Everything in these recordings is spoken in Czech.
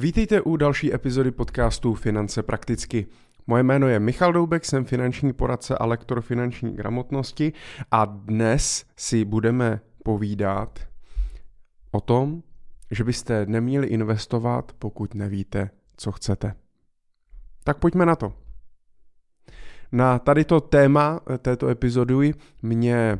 Vítejte u další epizody podcastu Finance prakticky. Moje jméno je Michal Doubek, jsem finanční poradce a lektor finanční gramotnosti a dnes si budeme povídat o tom, že byste neměli investovat, pokud nevíte, co chcete. Tak pojďme na to. Na tady to téma této epizody mě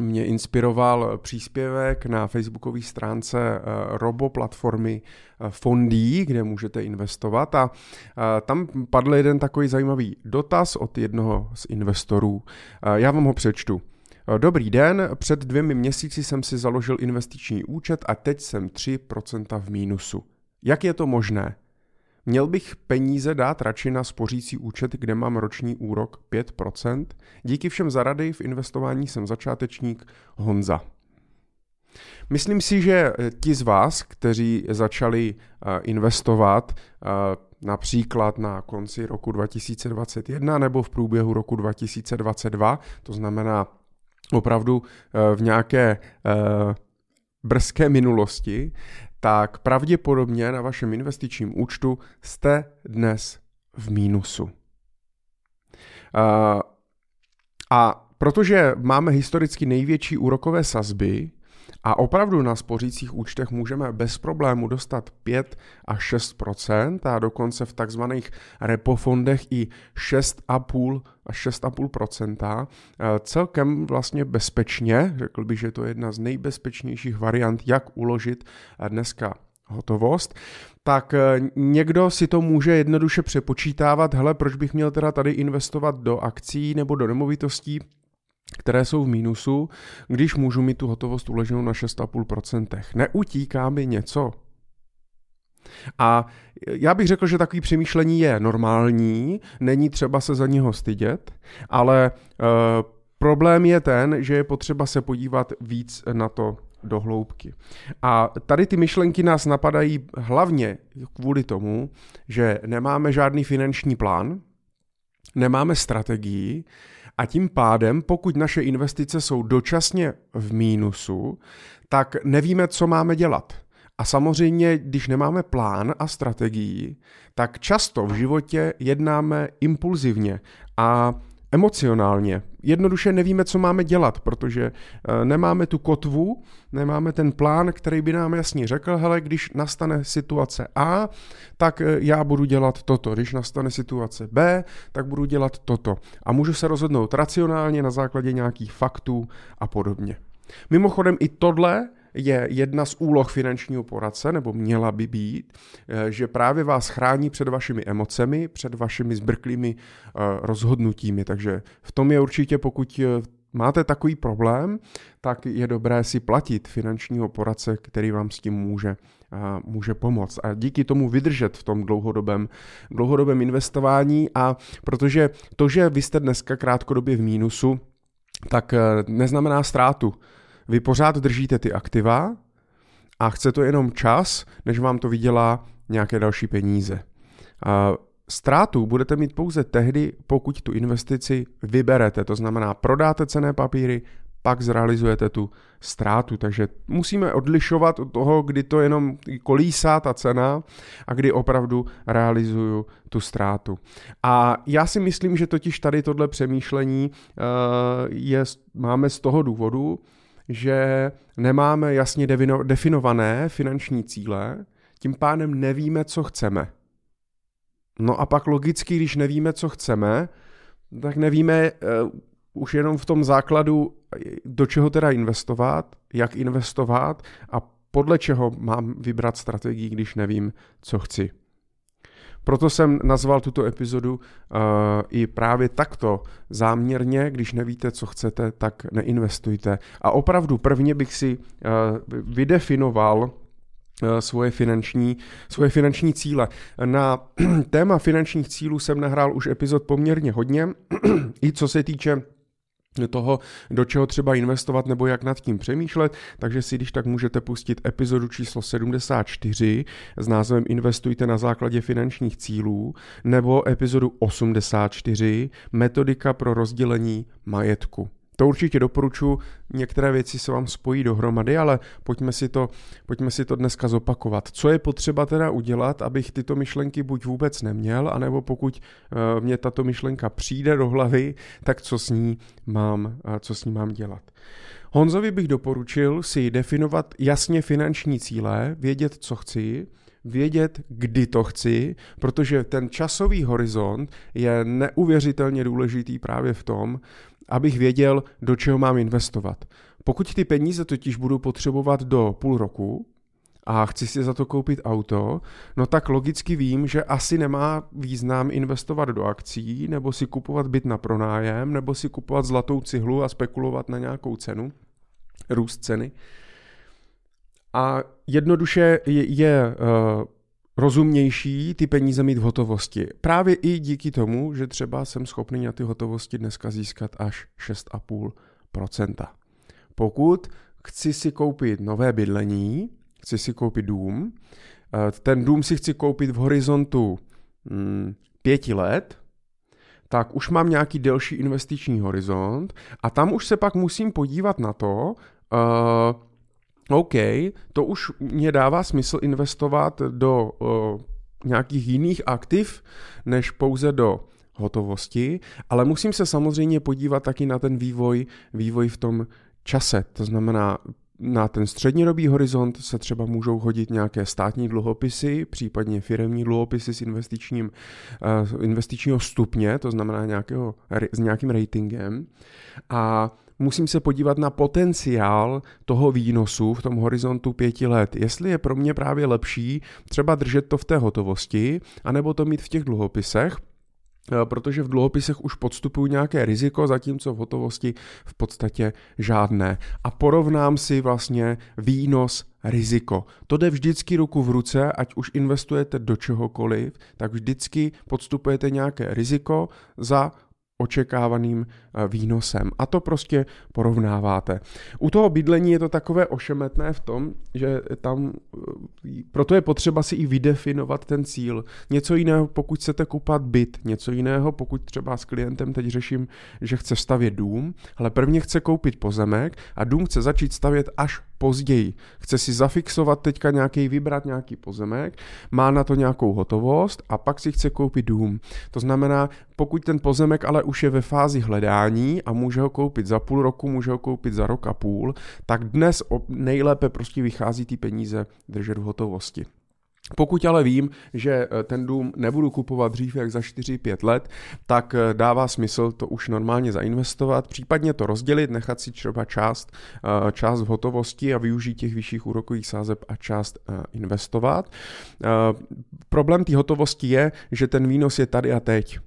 mě inspiroval příspěvek na facebookové stránce eh, robo platformy eh, Fondí, kde můžete investovat a eh, tam padl jeden takový zajímavý dotaz od jednoho z investorů. Já vám ho přečtu. Dobrý den, před dvěmi měsíci jsem si založil investiční účet a teď jsem 3% v mínusu. Jak je to možné? Měl bych peníze dát radši na spořící účet, kde mám roční úrok 5%? Díky všem za rady v investování jsem začátečník Honza. Myslím si, že ti z vás, kteří začali eh, investovat eh, například na konci roku 2021 nebo v průběhu roku 2022, to znamená opravdu eh, v nějaké brzké minulosti, tak pravděpodobně na vašem investičním účtu jste dnes v mínusu. A protože máme historicky největší úrokové sazby, a opravdu na spořících účtech můžeme bez problému dostat 5 až 6% a dokonce v takzvaných repofondech i 6,5 až 6,5 eh, Celkem vlastně bezpečně, řekl bych, že to je jedna z nejbezpečnějších variant, jak uložit eh, dneska hotovost, tak eh, někdo si to může jednoduše přepočítávat, hele, proč bych měl teda tady investovat do akcí nebo do nemovitostí, které jsou v mínusu, když můžu mít tu hotovost uloženou na 6,5%. Neutíká mi něco? A já bych řekl, že takový přemýšlení je normální, není třeba se za něho stydět, ale e, problém je ten, že je potřeba se podívat víc na to do hloubky. A tady ty myšlenky nás napadají hlavně kvůli tomu, že nemáme žádný finanční plán, nemáme strategii a tím pádem, pokud naše investice jsou dočasně v mínusu, tak nevíme, co máme dělat. A samozřejmě, když nemáme plán a strategii, tak často v životě jednáme impulzivně a emocionálně. Jednoduše nevíme, co máme dělat, protože eh, nemáme tu kotvu, nemáme ten plán, který by nám jasně řekl, hele, když nastane situace A, tak eh, já budu dělat toto, když nastane situace B, tak budu dělat toto. A můžu se rozhodnout racionálně na základě nějakých faktů a podobně. Mimochodem i tohle je jedna z úloh finančního poradce, nebo měla by být, eh, že právě vás chrání před vašimi emocemi, před vašimi zbrklými eh, rozhodnutími. Takže v tom je určitě, pokud eh, máte takový problém, tak je dobré si platit finančního poradce, který vám s tím může, může pomoct. A díky tomu vydržet v tom dlouhodobém, dlouhodobém investování a protože to, že vy jste dneska krátkodobě v mínusu, tak neznamená ztrátu. Vy pořád držíte ty aktiva a chce to jenom čas, než vám to vydělá nějaké další peníze. A ztrátu budete mít pouze tehdy, pokud tu investici vyberete, to znamená prodáte cené papíry, pak zrealizujete tu ztrátu. Takže musíme odlišovat od toho, kdy to jenom kolísá ta cena a kdy opravdu realizuju tu ztrátu. A já si myslím, že totiž tady tohle přemýšlení uh, je, máme z toho důvodu, že nemáme jasně definované finanční cíle, tím pádem nevíme, co chceme. No a pak logicky, když nevíme, co chceme, tak nevíme uh, už jenom v tom základu, do čeho teda investovat, jak investovat a podle čeho mám vybrat strategii, když nevím, co chci. Proto jsem nazval tuto epizodu uh, i právě takto záměrně, když nevíte, co chcete, tak neinvestujte. A opravdu prvně bych si uh, vydefinoval eh, svoje finanční, svoje finanční cíle. Na téma finančních cílů jsem nahrál už epizod poměrně hodně, i co se týče toho, do čeho třeba investovat nebo jak nad tím přemýšlet, takže si když tak můžete pustit epizodu číslo 74 s názvem Investujte na základě finančních cílů nebo epizodu 84 Metodika pro rozdělení majetku. To určitě doporučuji, některé věci se vám spojí dohromady, ale pojďme si, to, pojďme si to dneska zopakovat. Co je potřeba teda udělat, abych tyto myšlenky buď vůbec neměl, anebo pokud uh, mě tato myšlenka přijde do hlavy, tak co s ní mám, uh, co s ní mám dělat. Honzovi bych doporučil si definovat jasně finanční cíle, vědět, co chci, vědět, kdy to chci, protože ten časový horizont je neuvěřitelně důležitý právě v tom, abych věděl, do čeho mám investovat. Pokud ty peníze totiž budu potřebovat do půl roku, a chci si za to koupit auto, no tak logicky vím, že asi nemá význam investovat do akcí, nebo si kupovat byt na pronájem, nebo si kupovat zlatou cihlu a spekulovat na nějakou cenu, růst ceny. A jednoduše je, je uh, rozumnější ty peníze mít v hotovosti. Právě i díky tomu, že třeba jsem schopný na ty hotovosti dneska získat až 6,5%. Pokud chci si koupit nové bydlení, chci si koupit dům, eh, ten dům si chci koupit v horizontu hmm, pěti let, tak už mám nějaký delší investiční horizont a tam už se pak musím podívat na to, uh, OK, to už mě dává smysl investovat do uh, nějakých jiných aktiv, než pouze do hotovosti, ale musím se samozřejmě podívat taky na ten vývoj, vývoj v tom čase. To znamená, na ten střednědobý horizont se třeba můžou hodit nějaké státní dluhopisy, případně firemní dluhopisy s investičním, uh, investičního stupně, to znamená nějakého, s nějakým ratingem. A musím se podívat na potenciál toho výnosu v tom horizontu pěti let. Jestli je pro mě právě lepší třeba držet to v té hotovosti, anebo to mít v těch dluhopisech, eh, protože v dluhopisech už podstupují nějaké riziko, zatímco v hotovosti v podstatě žádné. A porovnám si vlastně výnos riziko. To jde vždycky ruku v ruce, ať už investujete do čehokoliv, tak vždycky podstupujete nějaké riziko za očekávaným eh, výnosem. A to prostě porovnáváte. U toho bydlení je to takové ošemetné v tom, že tam eh, proto je potřeba si i vydefinovat ten cíl. Něco jiného, pokud chcete kupat byt, něco jiného, pokud třeba s klientem teď řeším, že chce stavět dům, ale prvně chce koupit pozemek a dům chce začít stavět až později. Chce si zafixovat teďka nějaký, vybrat nějaký pozemek, má na to nějakou hotovost a pak si chce koupit dům. To znamená, pokud ten pozemek ale už je ve fázi hledání a může ho koupit za půl roku, může ho koupit za rok a půl, tak dnes nejlépe prostě vychází ty peníze držet v hotovosti. Pokud ale vím, že eh, ten dům nebudu kupovat dřív jak za 4-5 let, tak eh, dává smysl to už normálně zainvestovat, případně to rozdělit, nechat si třeba část, eh, část v hotovosti a využít těch vyšších úrokových sázeb a část investovat. Problém té hotovosti je, že ten výnos je tady a teď.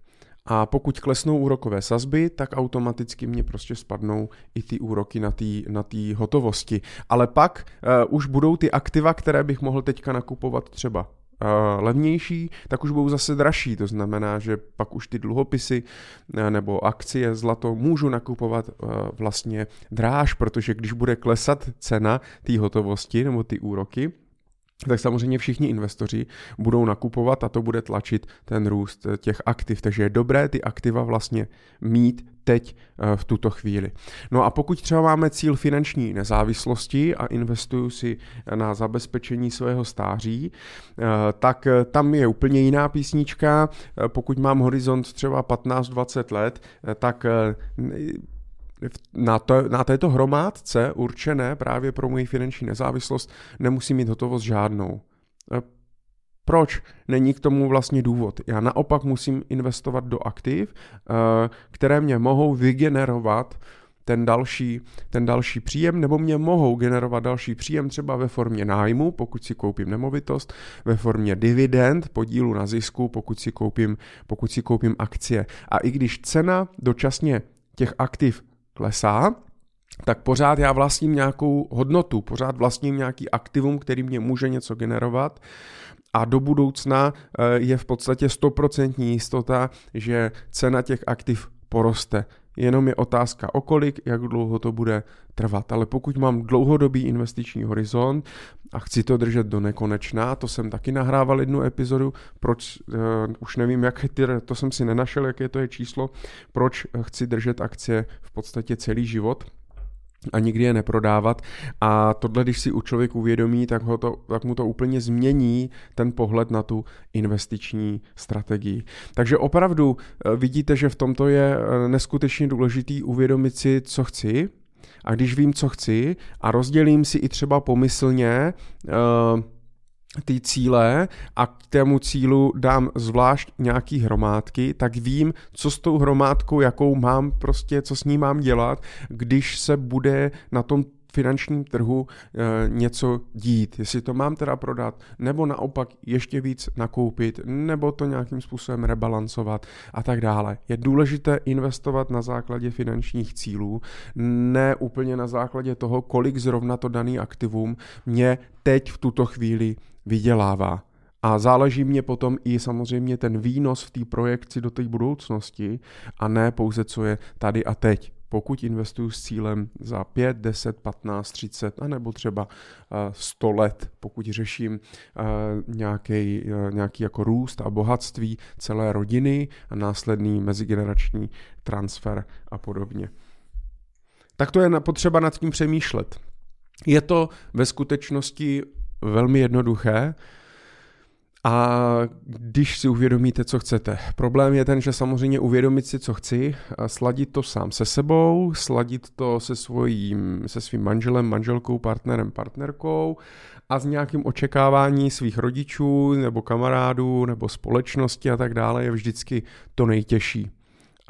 A pokud klesnou úrokové sazby, tak automaticky mě prostě spadnou i ty úroky na té na tý hotovosti. Ale pak uh, už budou ty aktiva, které bych mohl teďka nakupovat třeba uh, levnější, tak už budou zase dražší. To znamená, že pak už ty dluhopisy uh, nebo akcie, zlato můžu nakupovat vlastně dráž, protože když bude klesat cena té hotovosti nebo ty úroky, tak samozřejmě všichni investoři budou nakupovat a to bude tlačit ten růst těch aktiv. Takže je dobré ty aktiva vlastně mít teď eh, v tuto chvíli. No a pokud třeba máme cíl finanční nezávislosti a investuju si na zabezpečení svého stáří, eh, tak eh, tam je úplně jiná písnička. Pokud mám horizont třeba 15-20 let, tak na, to, na této hromádce určené právě pro moji finanční nezávislost nemusím mít hotovost žádnou. E, proč? Není k tomu vlastně důvod. Já naopak musím investovat do aktiv, e, které mě mohou vygenerovat ten další, ten další příjem, nebo mě mohou generovat další příjem třeba ve formě nájmu, pokud si koupím nemovitost, ve formě dividend, podílu na zisku, pokud si koupím, pokud si koupím akcie. A i když cena dočasně těch aktiv klesá, tak pořád já vlastním nějakou hodnotu, pořád vlastním nějaký aktivum, který mě může něco generovat. A do budoucna eh, je v podstatě 100% jistota, že cena těch aktiv poroste jenom je otázka o kolik, jak dlouho to bude trvat. Ale pokud mám dlouhodobý investiční horizont a chci to držet do nekonečna, to jsem taky nahrával jednu epizodu, proč, uh, už nevím, jak to jsem si nenašel, jaké to je číslo, proč chci držet akcie v podstatě celý život, a nikdy je neprodávat. A tohle, když si u člověk uvědomí, tak, ho to, tak mu to úplně změní ten pohled na tu investiční strategii. Takže opravdu eh, vidíte, že v tomto je eh, neskutečně důležitý uvědomit si, co chci, a když vím, co chci a rozdělím si i třeba pomyslně uh, ty cíle a k tému cílu dám zvlášť nějaký hromádky, tak vím, co s tou hromádkou, jakou mám prostě, co s ní mám dělat, když se bude na tom finančním trhu e, něco dít. Jestli to mám teda prodat, nebo naopak ještě víc nakoupit, nebo to nějakým způsobem rebalancovat a tak dále. Je důležité investovat na základě finančních cílů, ne úplně na základě toho, kolik zrovna to daný aktivum mě teď v tuto chvíli vydělává. A záleží mě potom i samozřejmě ten výnos v té projekci do té budoucnosti a ne pouze, co je tady a teď. Pokud investuju s cílem za 5, 10, 15, 30 a nebo třeba 100 let, pokud řeším nějaký, nějaký jako růst a bohatství celé rodiny a následný mezigenerační transfer a podobně. Tak to je potřeba nad tím přemýšlet. Je to ve skutečnosti velmi jednoduché. A když si uvědomíte, co chcete. Problém je ten, že samozřejmě uvědomit si, co chci, sladit to sám se sebou, sladit to se, svojím, se svým manželem, manželkou, partnerem, partnerkou a s nějakým očekávání svých rodičů nebo kamarádů nebo společnosti a tak dále je vždycky to nejtěžší.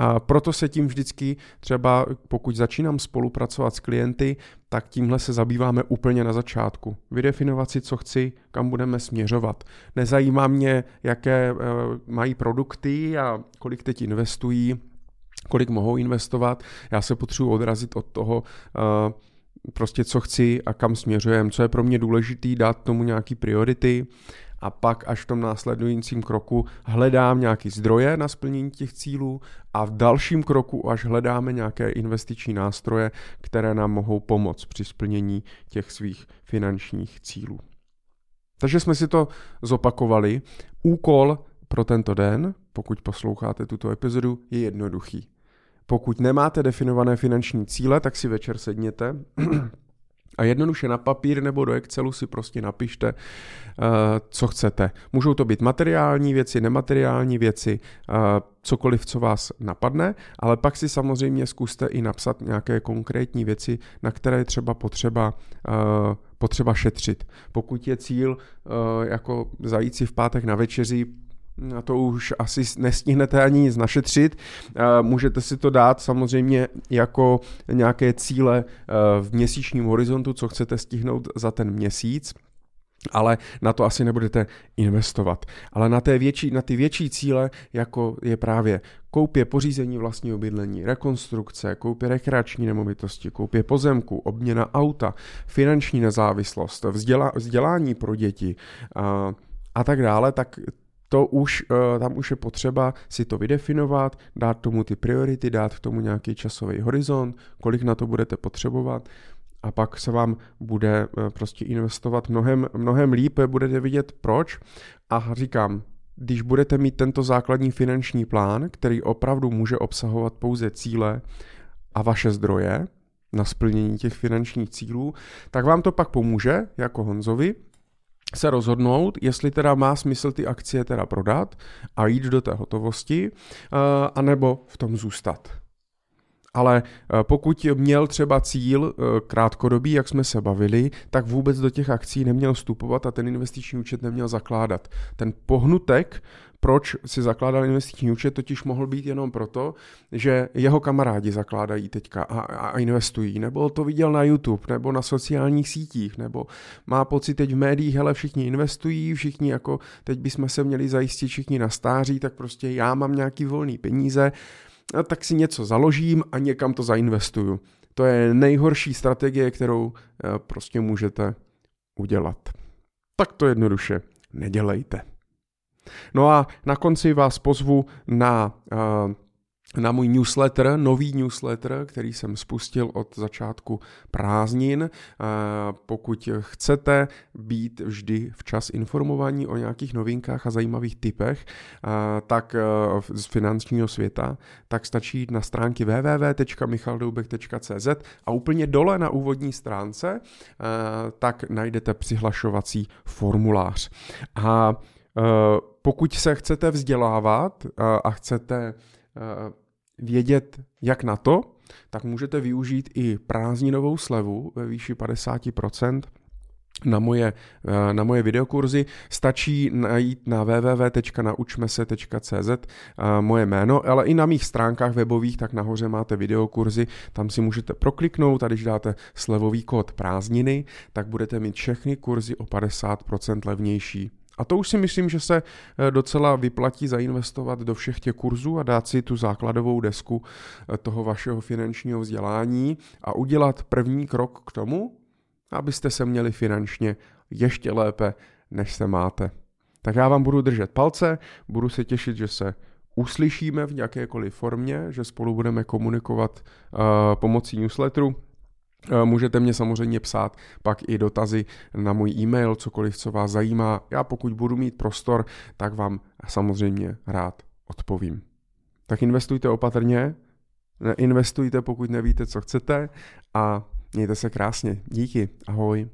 A proto se tím vždycky třeba, pokud začínám spolupracovat s klienty, tak tímhle se zabýváme úplně na začátku. Vydefinovat si, co chci, kam budeme směřovat. Nezajímá mě, jaké uh, mají produkty a kolik teď investují, kolik mohou investovat. Já se potřebuji odrazit od toho, uh, prostě co chci a kam směřujem, co je pro mě důležitý, dát tomu nějaký priority a pak až v tom následujícím kroku hledám nějaký zdroje na splnění těch cílů a v dalším kroku až hledáme nějaké investiční nástroje, které nám mohou pomoct při splnění těch svých finančních cílů. Takže jsme si to zopakovali. Úkol pro tento den, pokud posloucháte tuto epizodu, je jednoduchý. Pokud nemáte definované finanční cíle, tak si večer sedněte a jednoduše na papír nebo do Excelu si prostě napište, uh, co chcete. Můžou to být materiální věci, nemateriální věci, uh, cokoliv, co vás napadne, ale pak si samozřejmě zkuste i napsat nějaké konkrétní věci, na které je třeba potřeba, uh, potřeba šetřit. Pokud je cíl jako zajít si v pátek na večeři, na to už asi nestihnete ani nic našetřit. Můžete si to dát samozřejmě jako nějaké cíle eh, v měsíčním horizontu, co chcete stihnout za ten měsíc ale na to asi nebudete investovat. Ale na, té větší, na ty větší cíle, jako je právě koupě pořízení vlastního bydlení, rekonstrukce, koupě rekreační nemovitosti, koupě pozemku, obměna auta, finanční nezávislost, vzdělá, vzdělání pro děti a, a tak dále, tak to už, eh, tam už je potřeba si to vydefinovat, dát tomu ty priority, dát k tomu nějaký časový horizont, kolik na to budete potřebovat. A pak se vám bude eh, prostě investovat mnohem, mnohem líp, budete vidět proč. A říkám, když budete mít tento základní finanční plán, který opravdu může obsahovat pouze cíle a vaše zdroje na splnění těch finančních cílů, tak vám to pak pomůže, jako Honzovi, se rozhodnout, jestli teda má smysl ty akcie teda prodat a jít do té hotovosti, uh, anebo v tom zůstat. Ale eh, pokud měl třeba cíl eh, krátkodobý, jak jsme se bavili, tak vůbec do těch akcí neměl vstupovat a ten investiční účet neměl zakládat. Ten pohnutek proč si zakládal investiční účet, totiž mohl být jenom proto, že jeho kamarádi zakládají teďka a, a investují, nebo to viděl na YouTube, nebo na sociálních sítích, nebo má pocit teď v médiích, hele, všichni investují, všichni jako, teď bychom se měli zajistit všichni na stáří, tak prostě já mám nějaký volný peníze, tak si něco založím a někam to zainvestuju. To je nejhorší strategie, kterou eh, prostě můžete udělat. Tak to jednoduše nedělejte. No a na konci vás pozvu na uh, na můj newsletter, nový newsletter, který jsem spustil od začátku prázdnin. Pokud chcete být vždy včas informovaní o nějakých novinkách a zajímavých typech, tak z finančního světa, tak stačí jít na stránky www.michaldoubek.cz a úplně dole na úvodní stránce tak najdete přihlašovací formulář. A pokud se chcete vzdělávat a chcete vědět, jak na to, tak můžete využít i prázdninovou slevu ve výši 50%, na moje, eh, na moje videokurzy. Stačí najít na www.naučmese.cz eh, moje jméno, ale i na mých stránkách webových, tak nahoře máte videokurzy, tam si můžete prokliknout a když dáte slevový kód prázdniny, tak budete mít všechny kurzy o 50% levnější. A to už si myslím, že se eh, docela vyplatí zainvestovat do všech těch kurzů a dát si tu základovou desku eh, toho vašeho finančního vzdělání a udělat první krok k tomu, abyste se měli finančně ještě lépe, než se máte. Tak já vám budu držet palce, budu se těšit, že se uslyšíme v jakékoliv formě, že spolu budeme komunikovat uh, pomocí newsletteru můžete mě samozřejmě psát pak i dotazy na můj e-mail, cokoliv, co vás zajímá. Já pokud budu mít prostor, tak vám samozřejmě rád odpovím. Tak investujte opatrně, investujte, pokud nevíte, co chcete a mějte se krásně. Díky, ahoj.